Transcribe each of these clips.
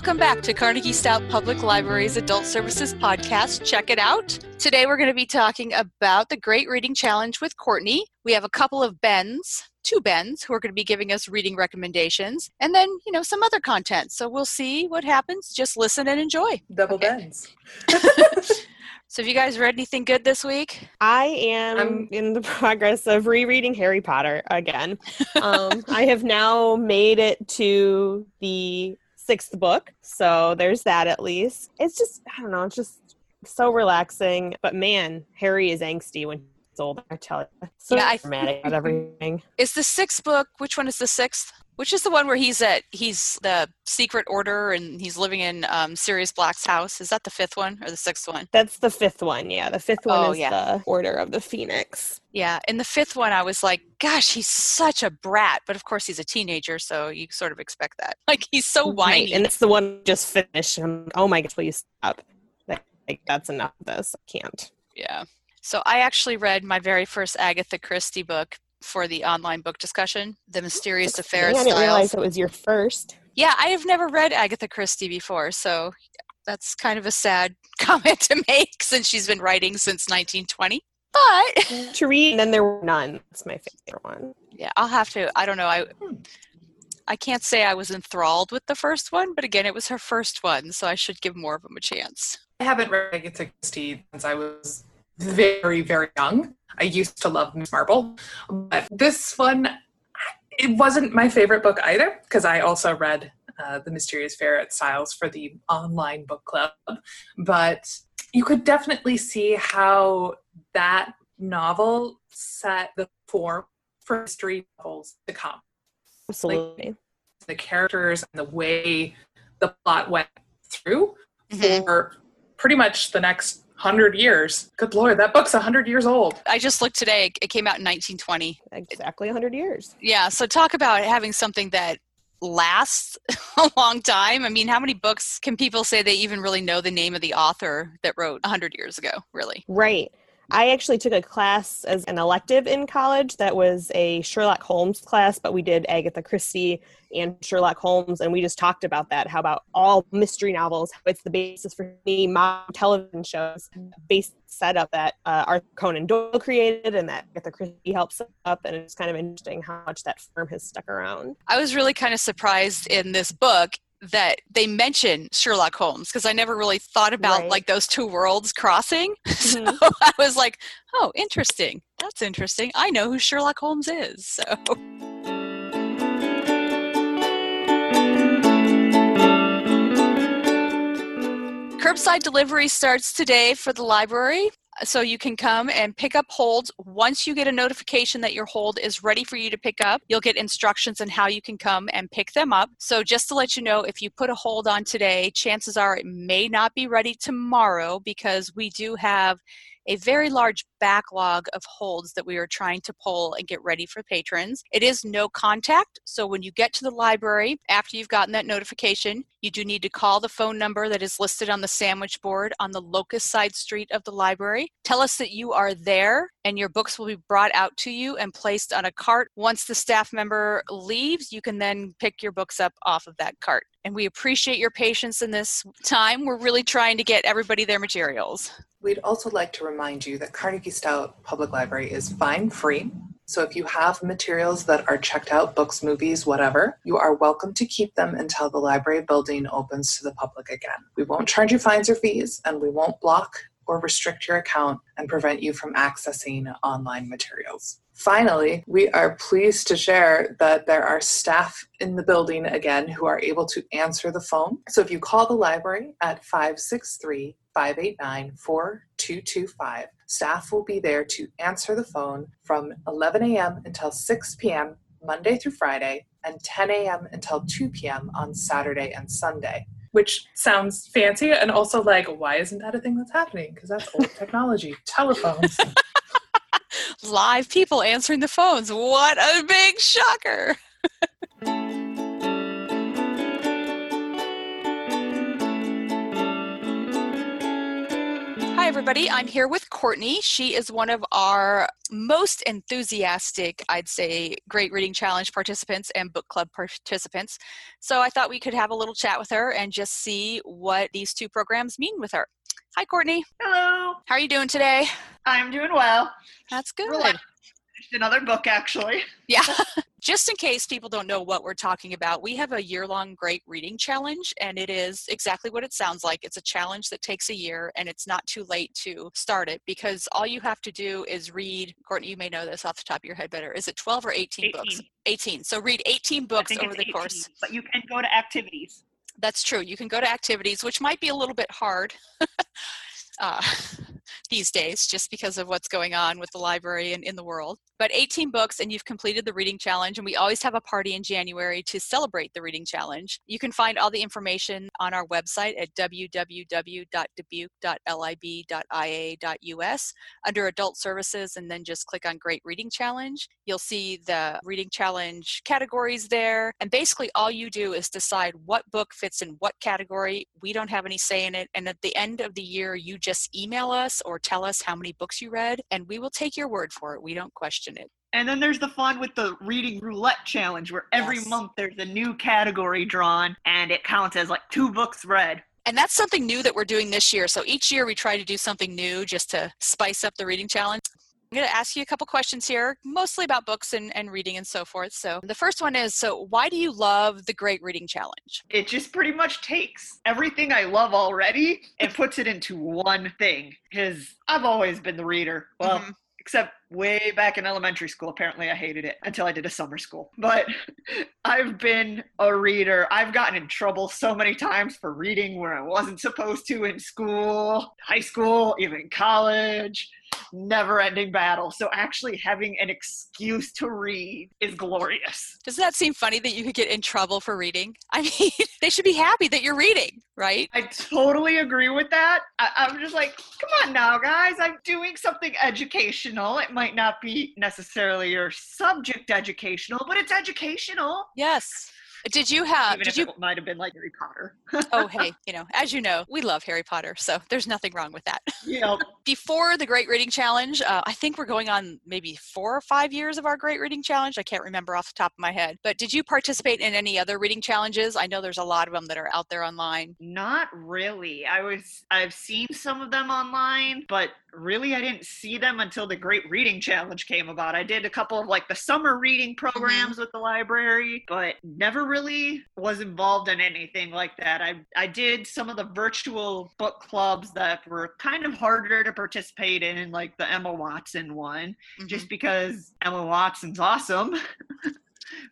Welcome back to Carnegie Stout Public Library's Adult Services Podcast. Check it out. Today we're going to be talking about the Great Reading Challenge with Courtney. We have a couple of Bens, two Bens, who are going to be giving us reading recommendations, and then, you know, some other content. So we'll see what happens. Just listen and enjoy. Double okay. Bens. So, have you guys read anything good this week? I am I'm, in the progress of rereading Harry Potter again. um, I have now made it to the sixth book, so there's that at least. It's just, I don't know, it's just so relaxing. But man, Harry is angsty when he's older. I tell you, so yeah, dramatic about everything. Is the sixth book? Which one is the sixth? Which is the one where he's at? He's the secret order and he's living in um, Sirius Black's house. Is that the fifth one or the sixth one? That's the fifth one. Yeah, the fifth one oh, is yeah. the Order of the Phoenix. Yeah, in the fifth one, I was like, "Gosh, he's such a brat." But of course, he's a teenager, so you sort of expect that. Like he's so whiny. Right. And it's the one just finished. And, oh my gosh, will you stop? Like that's enough of this. I can't. Yeah. So I actually read my very first Agatha Christie book for the online book discussion, The Mysterious Affair. I didn't realize it was your first. Yeah, I have never read Agatha Christie before, so that's kind of a sad comment to make since she's been writing since 1920. But to read, and then there were none. That's my favorite one. Yeah, I'll have to. I don't know. I hmm. I can't say I was enthralled with the first one, but again, it was her first one, so I should give more of them a chance. I haven't read Agatha Christie since I was very, very young. I used to love Miss Marple, but this one, it wasn't my favorite book either because I also read uh, The Mysterious Affair at Styles for the online book club. But you could definitely see how that novel set the form for mystery novels to come. Absolutely. Like, the characters and the way the plot went through mm-hmm. for pretty much the next hundred years. Good lord, that book's hundred years old. I just looked today; it came out in 1920. Exactly hundred years. Yeah. So talk about having something that lasts a long time. I mean, how many books can people say they even really know the name of the author that wrote 100 years ago, really? Right. I actually took a class as an elective in college that was a Sherlock Holmes class, but we did Agatha Christie and Sherlock Holmes, and we just talked about that. How about all mystery novels? It's the basis for me modern television shows, based setup that uh, Arthur Conan Doyle created, and that Agatha Christie helps up. And it's kind of interesting how much that firm has stuck around. I was really kind of surprised in this book that they mention Sherlock Holmes because I never really thought about right. like those two worlds crossing. Mm-hmm. So I was like, oh, interesting. That's interesting. I know who Sherlock Holmes is. So. Curbside delivery starts today for the library so you can come and pick up holds. Once you get a notification that your hold is ready for you to pick up, you'll get instructions on how you can come and pick them up. So just to let you know, if you put a hold on today, chances are it may not be ready tomorrow because we do have a very large backlog of holds that we are trying to pull and get ready for patrons. It is no contact, so when you get to the library after you've gotten that notification, you do need to call the phone number that is listed on the sandwich board on the locust side street of the library. Tell us that you are there and your books will be brought out to you and placed on a cart. Once the staff member leaves, you can then pick your books up off of that cart. And we appreciate your patience in this time. We're really trying to get everybody their materials. We'd also like to remind you that Carnegie Stout Public Library is fine free. So if you have materials that are checked out, books, movies, whatever, you are welcome to keep them until the library building opens to the public again. We won't charge you fines or fees, and we won't block or restrict your account and prevent you from accessing online materials. Finally, we are pleased to share that there are staff in the building again who are able to answer the phone. So if you call the library at 563 589 4225. Staff will be there to answer the phone from 11 a.m. until 6 p.m. Monday through Friday and 10 a.m. until 2 p.m. on Saturday and Sunday. Which sounds fancy and also like, why isn't that a thing that's happening? Because that's old technology. Telephones. Live people answering the phones. What a big shocker. everybody. I'm here with Courtney. She is one of our most enthusiastic, I'd say, Great Reading Challenge participants and book club participants. So I thought we could have a little chat with her and just see what these two programs mean with her. Hi, Courtney. Hello. How are you doing today? I'm doing well. That's good. Relaxed. Finished another book, actually. Yeah. Just in case people don't know what we're talking about, we have a year long great reading challenge, and it is exactly what it sounds like. It's a challenge that takes a year, and it's not too late to start it because all you have to do is read. Courtney, you may know this off the top of your head better. Is it 12 or 18, 18. books? 18. So read 18 books over the 18, course. But you can go to activities. That's true. You can go to activities, which might be a little bit hard uh, these days, just because of what's going on with the library and in the world. But 18 books, and you've completed the reading challenge. And we always have a party in January to celebrate the reading challenge. You can find all the information on our website at www.dubuque.lib.ia.us under Adult Services, and then just click on Great Reading Challenge. You'll see the reading challenge categories there. And basically, all you do is decide what book fits in what category. We don't have any say in it. And at the end of the year, you just email us or tell us how many books you read, and we will take your word for it. We don't question it. And then there's the fun with the reading roulette challenge, where every Yes. month there's a new category drawn, and it counts as like two books read. And that's something new that we're doing this year. So each year we try to do something new just to spice up the reading challenge. I'm going to ask you a couple questions here, mostly about books and, and reading and so forth. So the first one is so why do you love the Great Reading Challenge? It just pretty much takes everything I love already and puts it into one thing. Because I've always been the reader. Well, Mhm. except way back in elementary school. Apparently, I hated it until I did a summer school. But I've been a reader. I've gotten in trouble so many times for reading where I wasn't supposed to in school, high school, even college. Never ending battle. So, actually, having an excuse to read is glorious. Doesn't that seem funny that you could get in trouble for reading? I mean, they should be happy that you're reading, right? I totally agree with that. I, I'm just like, come on now, guys. I'm doing something educational. It might not be necessarily your subject educational, but it's educational. Yes. Did you have, Even did if you, it might have been like Harry Potter. oh, hey, you know, as you know, we love Harry Potter, so there's nothing wrong with that. know, before the Great Reading Challenge, uh, I think we're going on maybe four or five years of our Great Reading Challenge. I can't remember off the top of my head. But did you participate in any other reading challenges? I know there's a lot of them that are out there online. not really. I was I've seen some of them online, but really I didn't see them until the Great Reading Challenge came about. I did a couple of like the summer reading programs with the library, but never really was involved in anything like that. I I did some of the virtual book clubs that were kind of harder to participate in, like the Emma Watson one, Mhm. just because Emma Watson's awesome.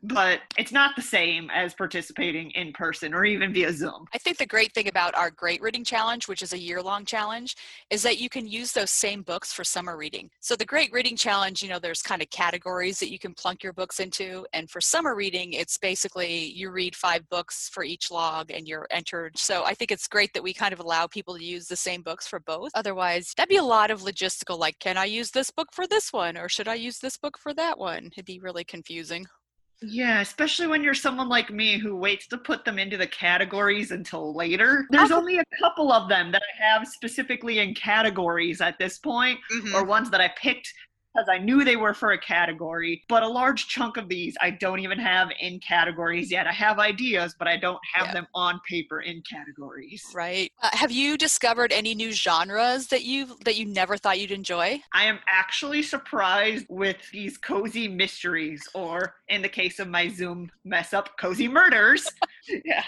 but it's not the same as participating in person or even via Zoom. I think the great thing about our Great Reading Challenge, which is a year long challenge, is that you can use those same books for summer reading. So, the Great Reading Challenge, you know, there's kind of categories that you can plunk your books into. And for summer reading, it's basically you read five books for each log and you're entered. So, I think it's great that we kind of allow people to use the same books for both. Otherwise, that'd be a lot of logistical, like, can I use this book for this one? Or should I use this book for that one? It'd be really confusing. Yeah, especially when you're someone like me who waits to put them into the categories until later. There's only a couple of them that I have specifically in categories at this point, or mm-hmm. ones that I picked because I knew they were for a category. But a large chunk of these I don't even have in categories yet. I have ideas, but I don't have Yeah. them on paper in categories. Right. Uh, have you discovered any new genres that you that you never thought you'd enjoy? I am actually surprised with these cozy mysteries, or in the case of my Zoom mess up, cozy murders. yeah,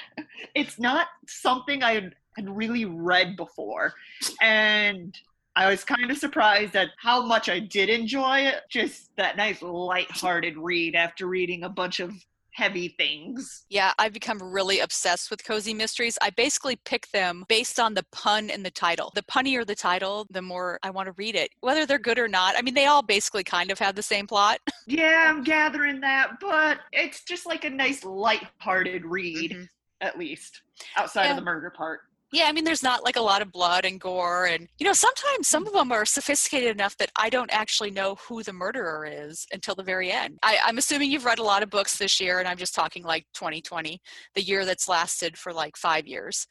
it's not something I had had really read before, and I was kind of surprised at how much I did enjoy it. Just that nice, light-hearted read after reading a bunch of heavy things. Yeah, I've become really obsessed with cozy mysteries. I basically pick them based on the pun in the title. The punnier the title, the more I want to read it, whether they're good or not. I mean, they all basically kind of have the same plot. Yeah, I'm gathering that, but it's just like a nice, light-hearted read, Mhm. at least outside Yeah. of the murder part. Yeah, I mean, there's not like a lot of blood and gore. And, you know, sometimes some of them are sophisticated enough that I don't actually know who the murderer is until the very end. I, I'm assuming you've read a lot of books this year, and I'm just talking like 2020, the year that's lasted for like five years.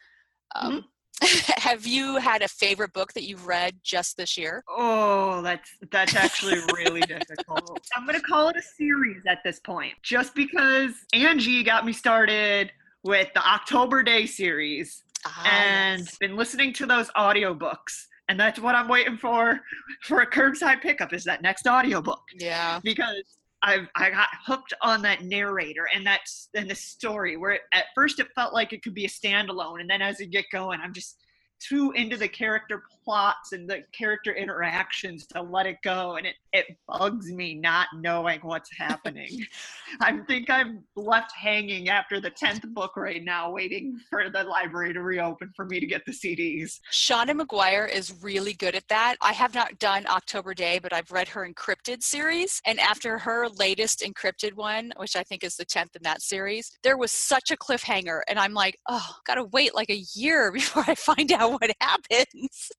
Um, Have you had a favorite book that you've read just this year? Oh, that's that's actually really difficult. I'm gonna call it a series at this point, just because Angie got me started with the October Daye series, Ah, and yes. been listening to those audiobooks. And that's what I'm waiting for for a curbside pickup is that next audiobook yeah. because I I got hooked on that narrator and that's and the story where it, at first it felt like it could be a standalone and then as you get going I'm just too into the character plots and the character interactions to let it go and it, it bugs me not knowing what's happening. I think I'm left hanging after the 10th book right now waiting for the library to reopen for me to get the CDs. Seanan McGuire is really good at that. I have not done October Daye, but I've read her InCryptid series. And after her latest InCryptid one, which I think is the 10th in that series, there was such a cliffhanger. And I'm like, oh, gotta wait like a year before I find out what happens.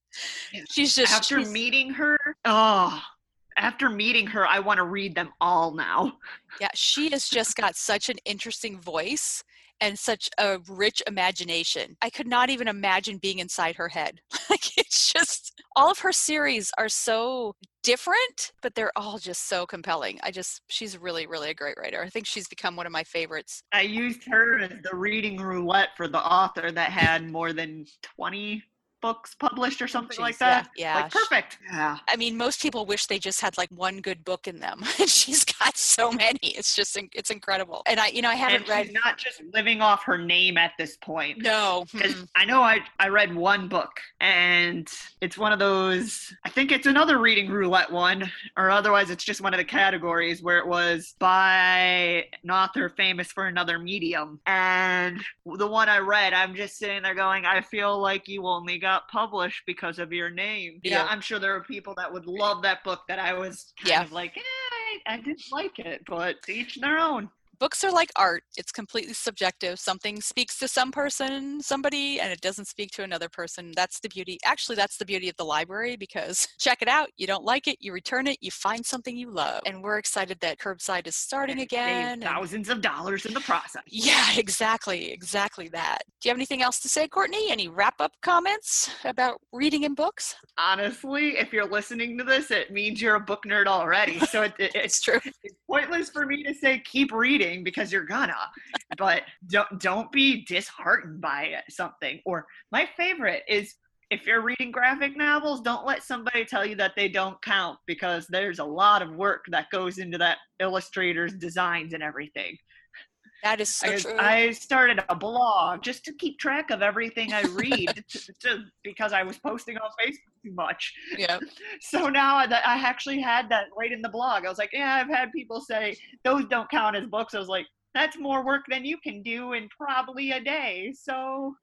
She's just after she's- meeting her, oh, after meeting her, I want to read them all now. Yeah, she has just got such an interesting voice and such a rich imagination. I could not even imagine being inside her head. like it's just all of her series are so different, but they're all just so compelling. I just she's really really a great writer. I think she's become one of my favorites. I used her as the reading roulette for the author that had more than 20 books published or something like Jeez, yeah, that. yeah. Like, perfect. Yeah. I mean, most people wish they just had like one good book in them, and she's got so many. It's just it's incredible. And I, you know, I haven't read. she's not just living off her name at this point. No, Because mm-mm. I know I, I read one book and it's one of those, I think it's another reading roulette one, or otherwise it's just one of the categories where it was by an author famous for another medium. And the one I read, I'm just sitting there going, I feel like you only got published because of your name. Yeah, Yeah. I'm sure there are people that would love that book that I was kind Yeah. of like, eh, I, I didn't like it, but each their own. Books are like art it's completely subjective something speaks to some person somebody and it doesn't speak to another person that's the beauty actually that's the beauty of the library because check it out you don't like it you return it you find something you love. And we're excited that curbside is starting and again and- Thousands of dollars in the process. yeah exactly exactly that. Do you have anything else to say courtney? Any wrap up comments about reading and books? Honestly, if you're listening to this, it means you're a book nerd already. So it, it- it's, true. it's pointless for me to say keep reading because you're gonna, but don't don't be disheartened by something. Or my favorite is if you're reading graphic novels, don't let somebody tell you that they don't count because there's a lot of work that goes into that illustrator's designs and everything. That is so I, true I started a blog just to keep track of everything I read to, to, because I was posting on Facebook too much. yeah So now that I actually had that right in the blog, I was like, yeah, I've had people say those don't count as books. I was like, that's more work than you can do in probably a day. So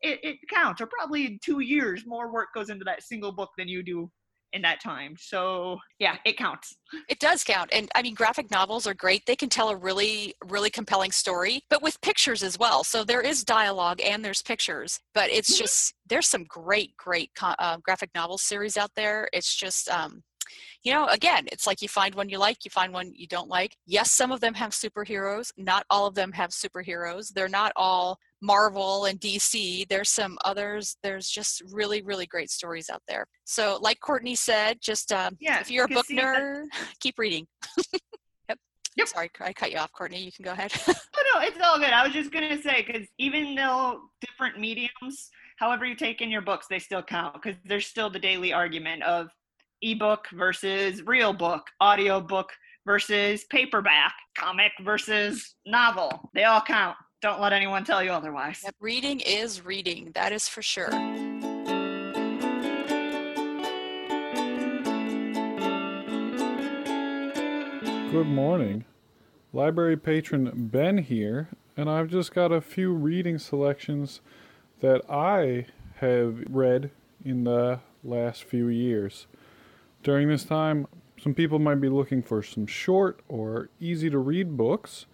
it, it counts, or probably in two years, more work goes into that single book than you do in that time. So yeah, it counts. It does count. And I mean, graphic novels are great. They can tell a really, really compelling story, but with pictures as well. So there is dialogue and there's pictures, but it's Mhm. just, there's some great, great uh, graphic novel series out there. It's just, um, you know, again, it's like you find one you like, you find one you don't like. Yes, some of them have superheroes. Not all of them have superheroes. They're not all Marvel and DC. There's some others. There's just really, really great stories out there. So, like Courtney said, just um, Yeah, if you're a book see that- nerd, keep reading. yep. Yep. Sorry, I cut you off, Courtney. You can go ahead. Oh no, it's all good. I was just gonna say because even though different mediums, however you take in your books, they still count because there's still the daily argument of ebook versus real book, audio book versus paperback, comic versus novel. They all count. Don't let anyone tell you otherwise. Yep, reading is reading. That is for sure. Good morning. Library patron Ben here, and I've just got a few reading selections that I have read in the last few years. During this time, some people might be looking for some short or easy to read books.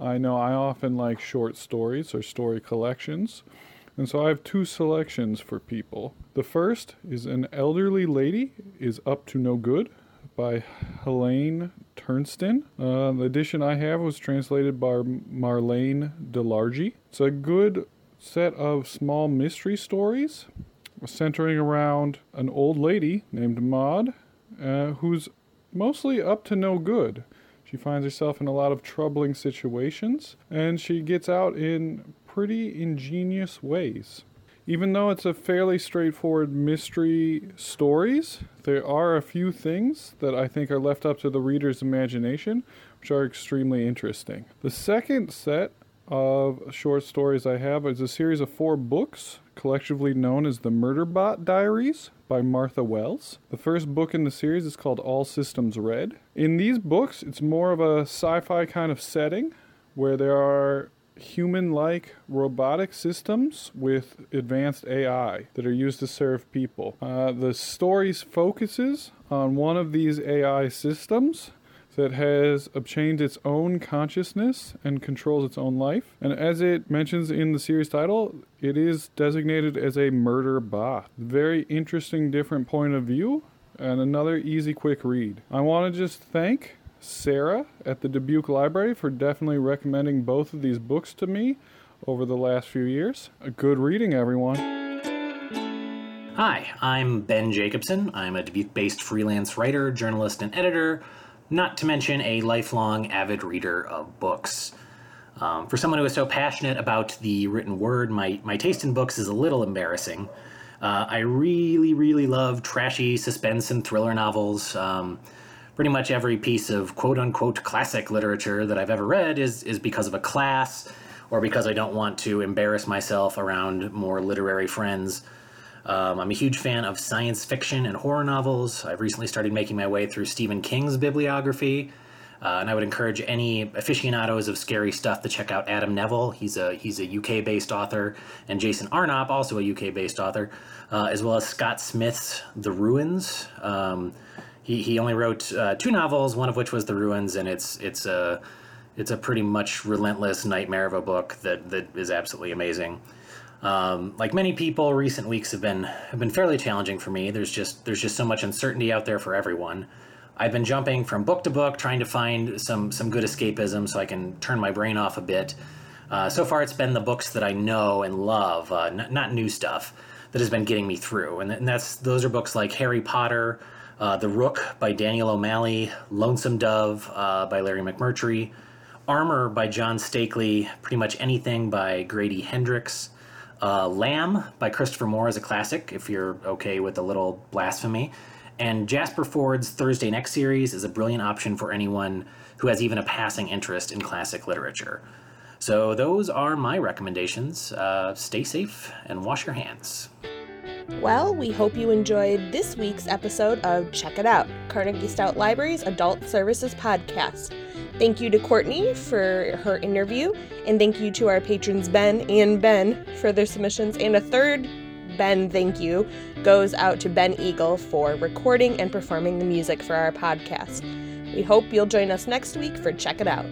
I know I often like short stories or story collections, and so I have two selections for people. The first is An Elderly Lady is Up to No Good by Helene Tursten. Uh, the edition I have was translated by Marlaine Delargy. It's a good set of small mystery stories centering around an old lady named Maud, uh, who's mostly up to no good. She finds herself in a lot of troubling situations, and she gets out in pretty ingenious ways. Even though it's a fairly straightforward mystery stories, there are a few things that I think are left up to the reader's imagination, which are extremely interesting. The second set of short stories I have is a series of four books, collectively known as the Murderbot Diaries by Martha Wells. The first book in the series is called All Systems Red. In these books, it's more of a sci fi kind of setting where there are human like robotic systems with advanced AI that are used to serve people. Uh, the stories focuses on one of these AI systems that has obtained its own consciousness and controls its own life. And as it mentions in the series title, it is designated as a murder bot. Very interesting, different point of view, and another easy, quick read. I want to just thank Sarah at the Dubuque Library for definitely recommending both of these books to me over the last few years. A good reading, everyone. Hi, I'm Ben Jacobson. I'm a Dubuque based freelance writer, journalist, and editor, not to mention a lifelong avid reader of books. Um, for someone who is so passionate about the written word, my, my taste in books is a little embarrassing. Uh, I really, really love trashy suspense and thriller novels. Um, pretty much every piece of quote unquote classic literature that I've ever read is, is because of a class or because I don't want to embarrass myself around more literary friends. Um, I'm a huge fan of science fiction and horror novels. I've recently started making my way through Stephen King's bibliography. Uh, and I would encourage any aficionados of scary stuff to check out Adam Nevill. He's a he's a UK based author, and Jason Arnopp, also a UK based author, uh, as well as Scott Smith's The Ruins. Um, he, he only wrote uh, two novels, one of which was The Ruins, and it's it's a it's a pretty much relentless nightmare of a book that that is absolutely amazing. Um, like many people, recent weeks have been have been fairly challenging for me. There's just there's just so much uncertainty out there for everyone. I've been jumping from book to book, trying to find some some good escapism so I can turn my brain off a bit. Uh, so far, it's been the books that I know and love, uh, n- not new stuff, that has been getting me through. And, and that's those are books like Harry Potter, uh, The Rook by Daniel O'Malley, Lonesome Dove uh, by Larry McMurtry, Armor by John Steakley, pretty much anything by Grady Hendrix. Uh, Lamb by Christopher Moore is a classic, if you're okay with a little blasphemy. And Jasper Fforde's Thursday Next series is a brilliant option for anyone who has even a passing interest in classic literature. So, those are my recommendations. Uh, stay safe and wash your hands. Well, we hope you enjoyed this week's episode of Check It Out, Carnegie Stout Library's Adult Services Podcast. Thank you to Courtney for her interview, and thank you to our patrons Ben and Ben for their submissions. And a third Ben thank you goes out to Ben Eagle for recording and performing the music for our podcast. We hope you'll join us next week for Check It Out.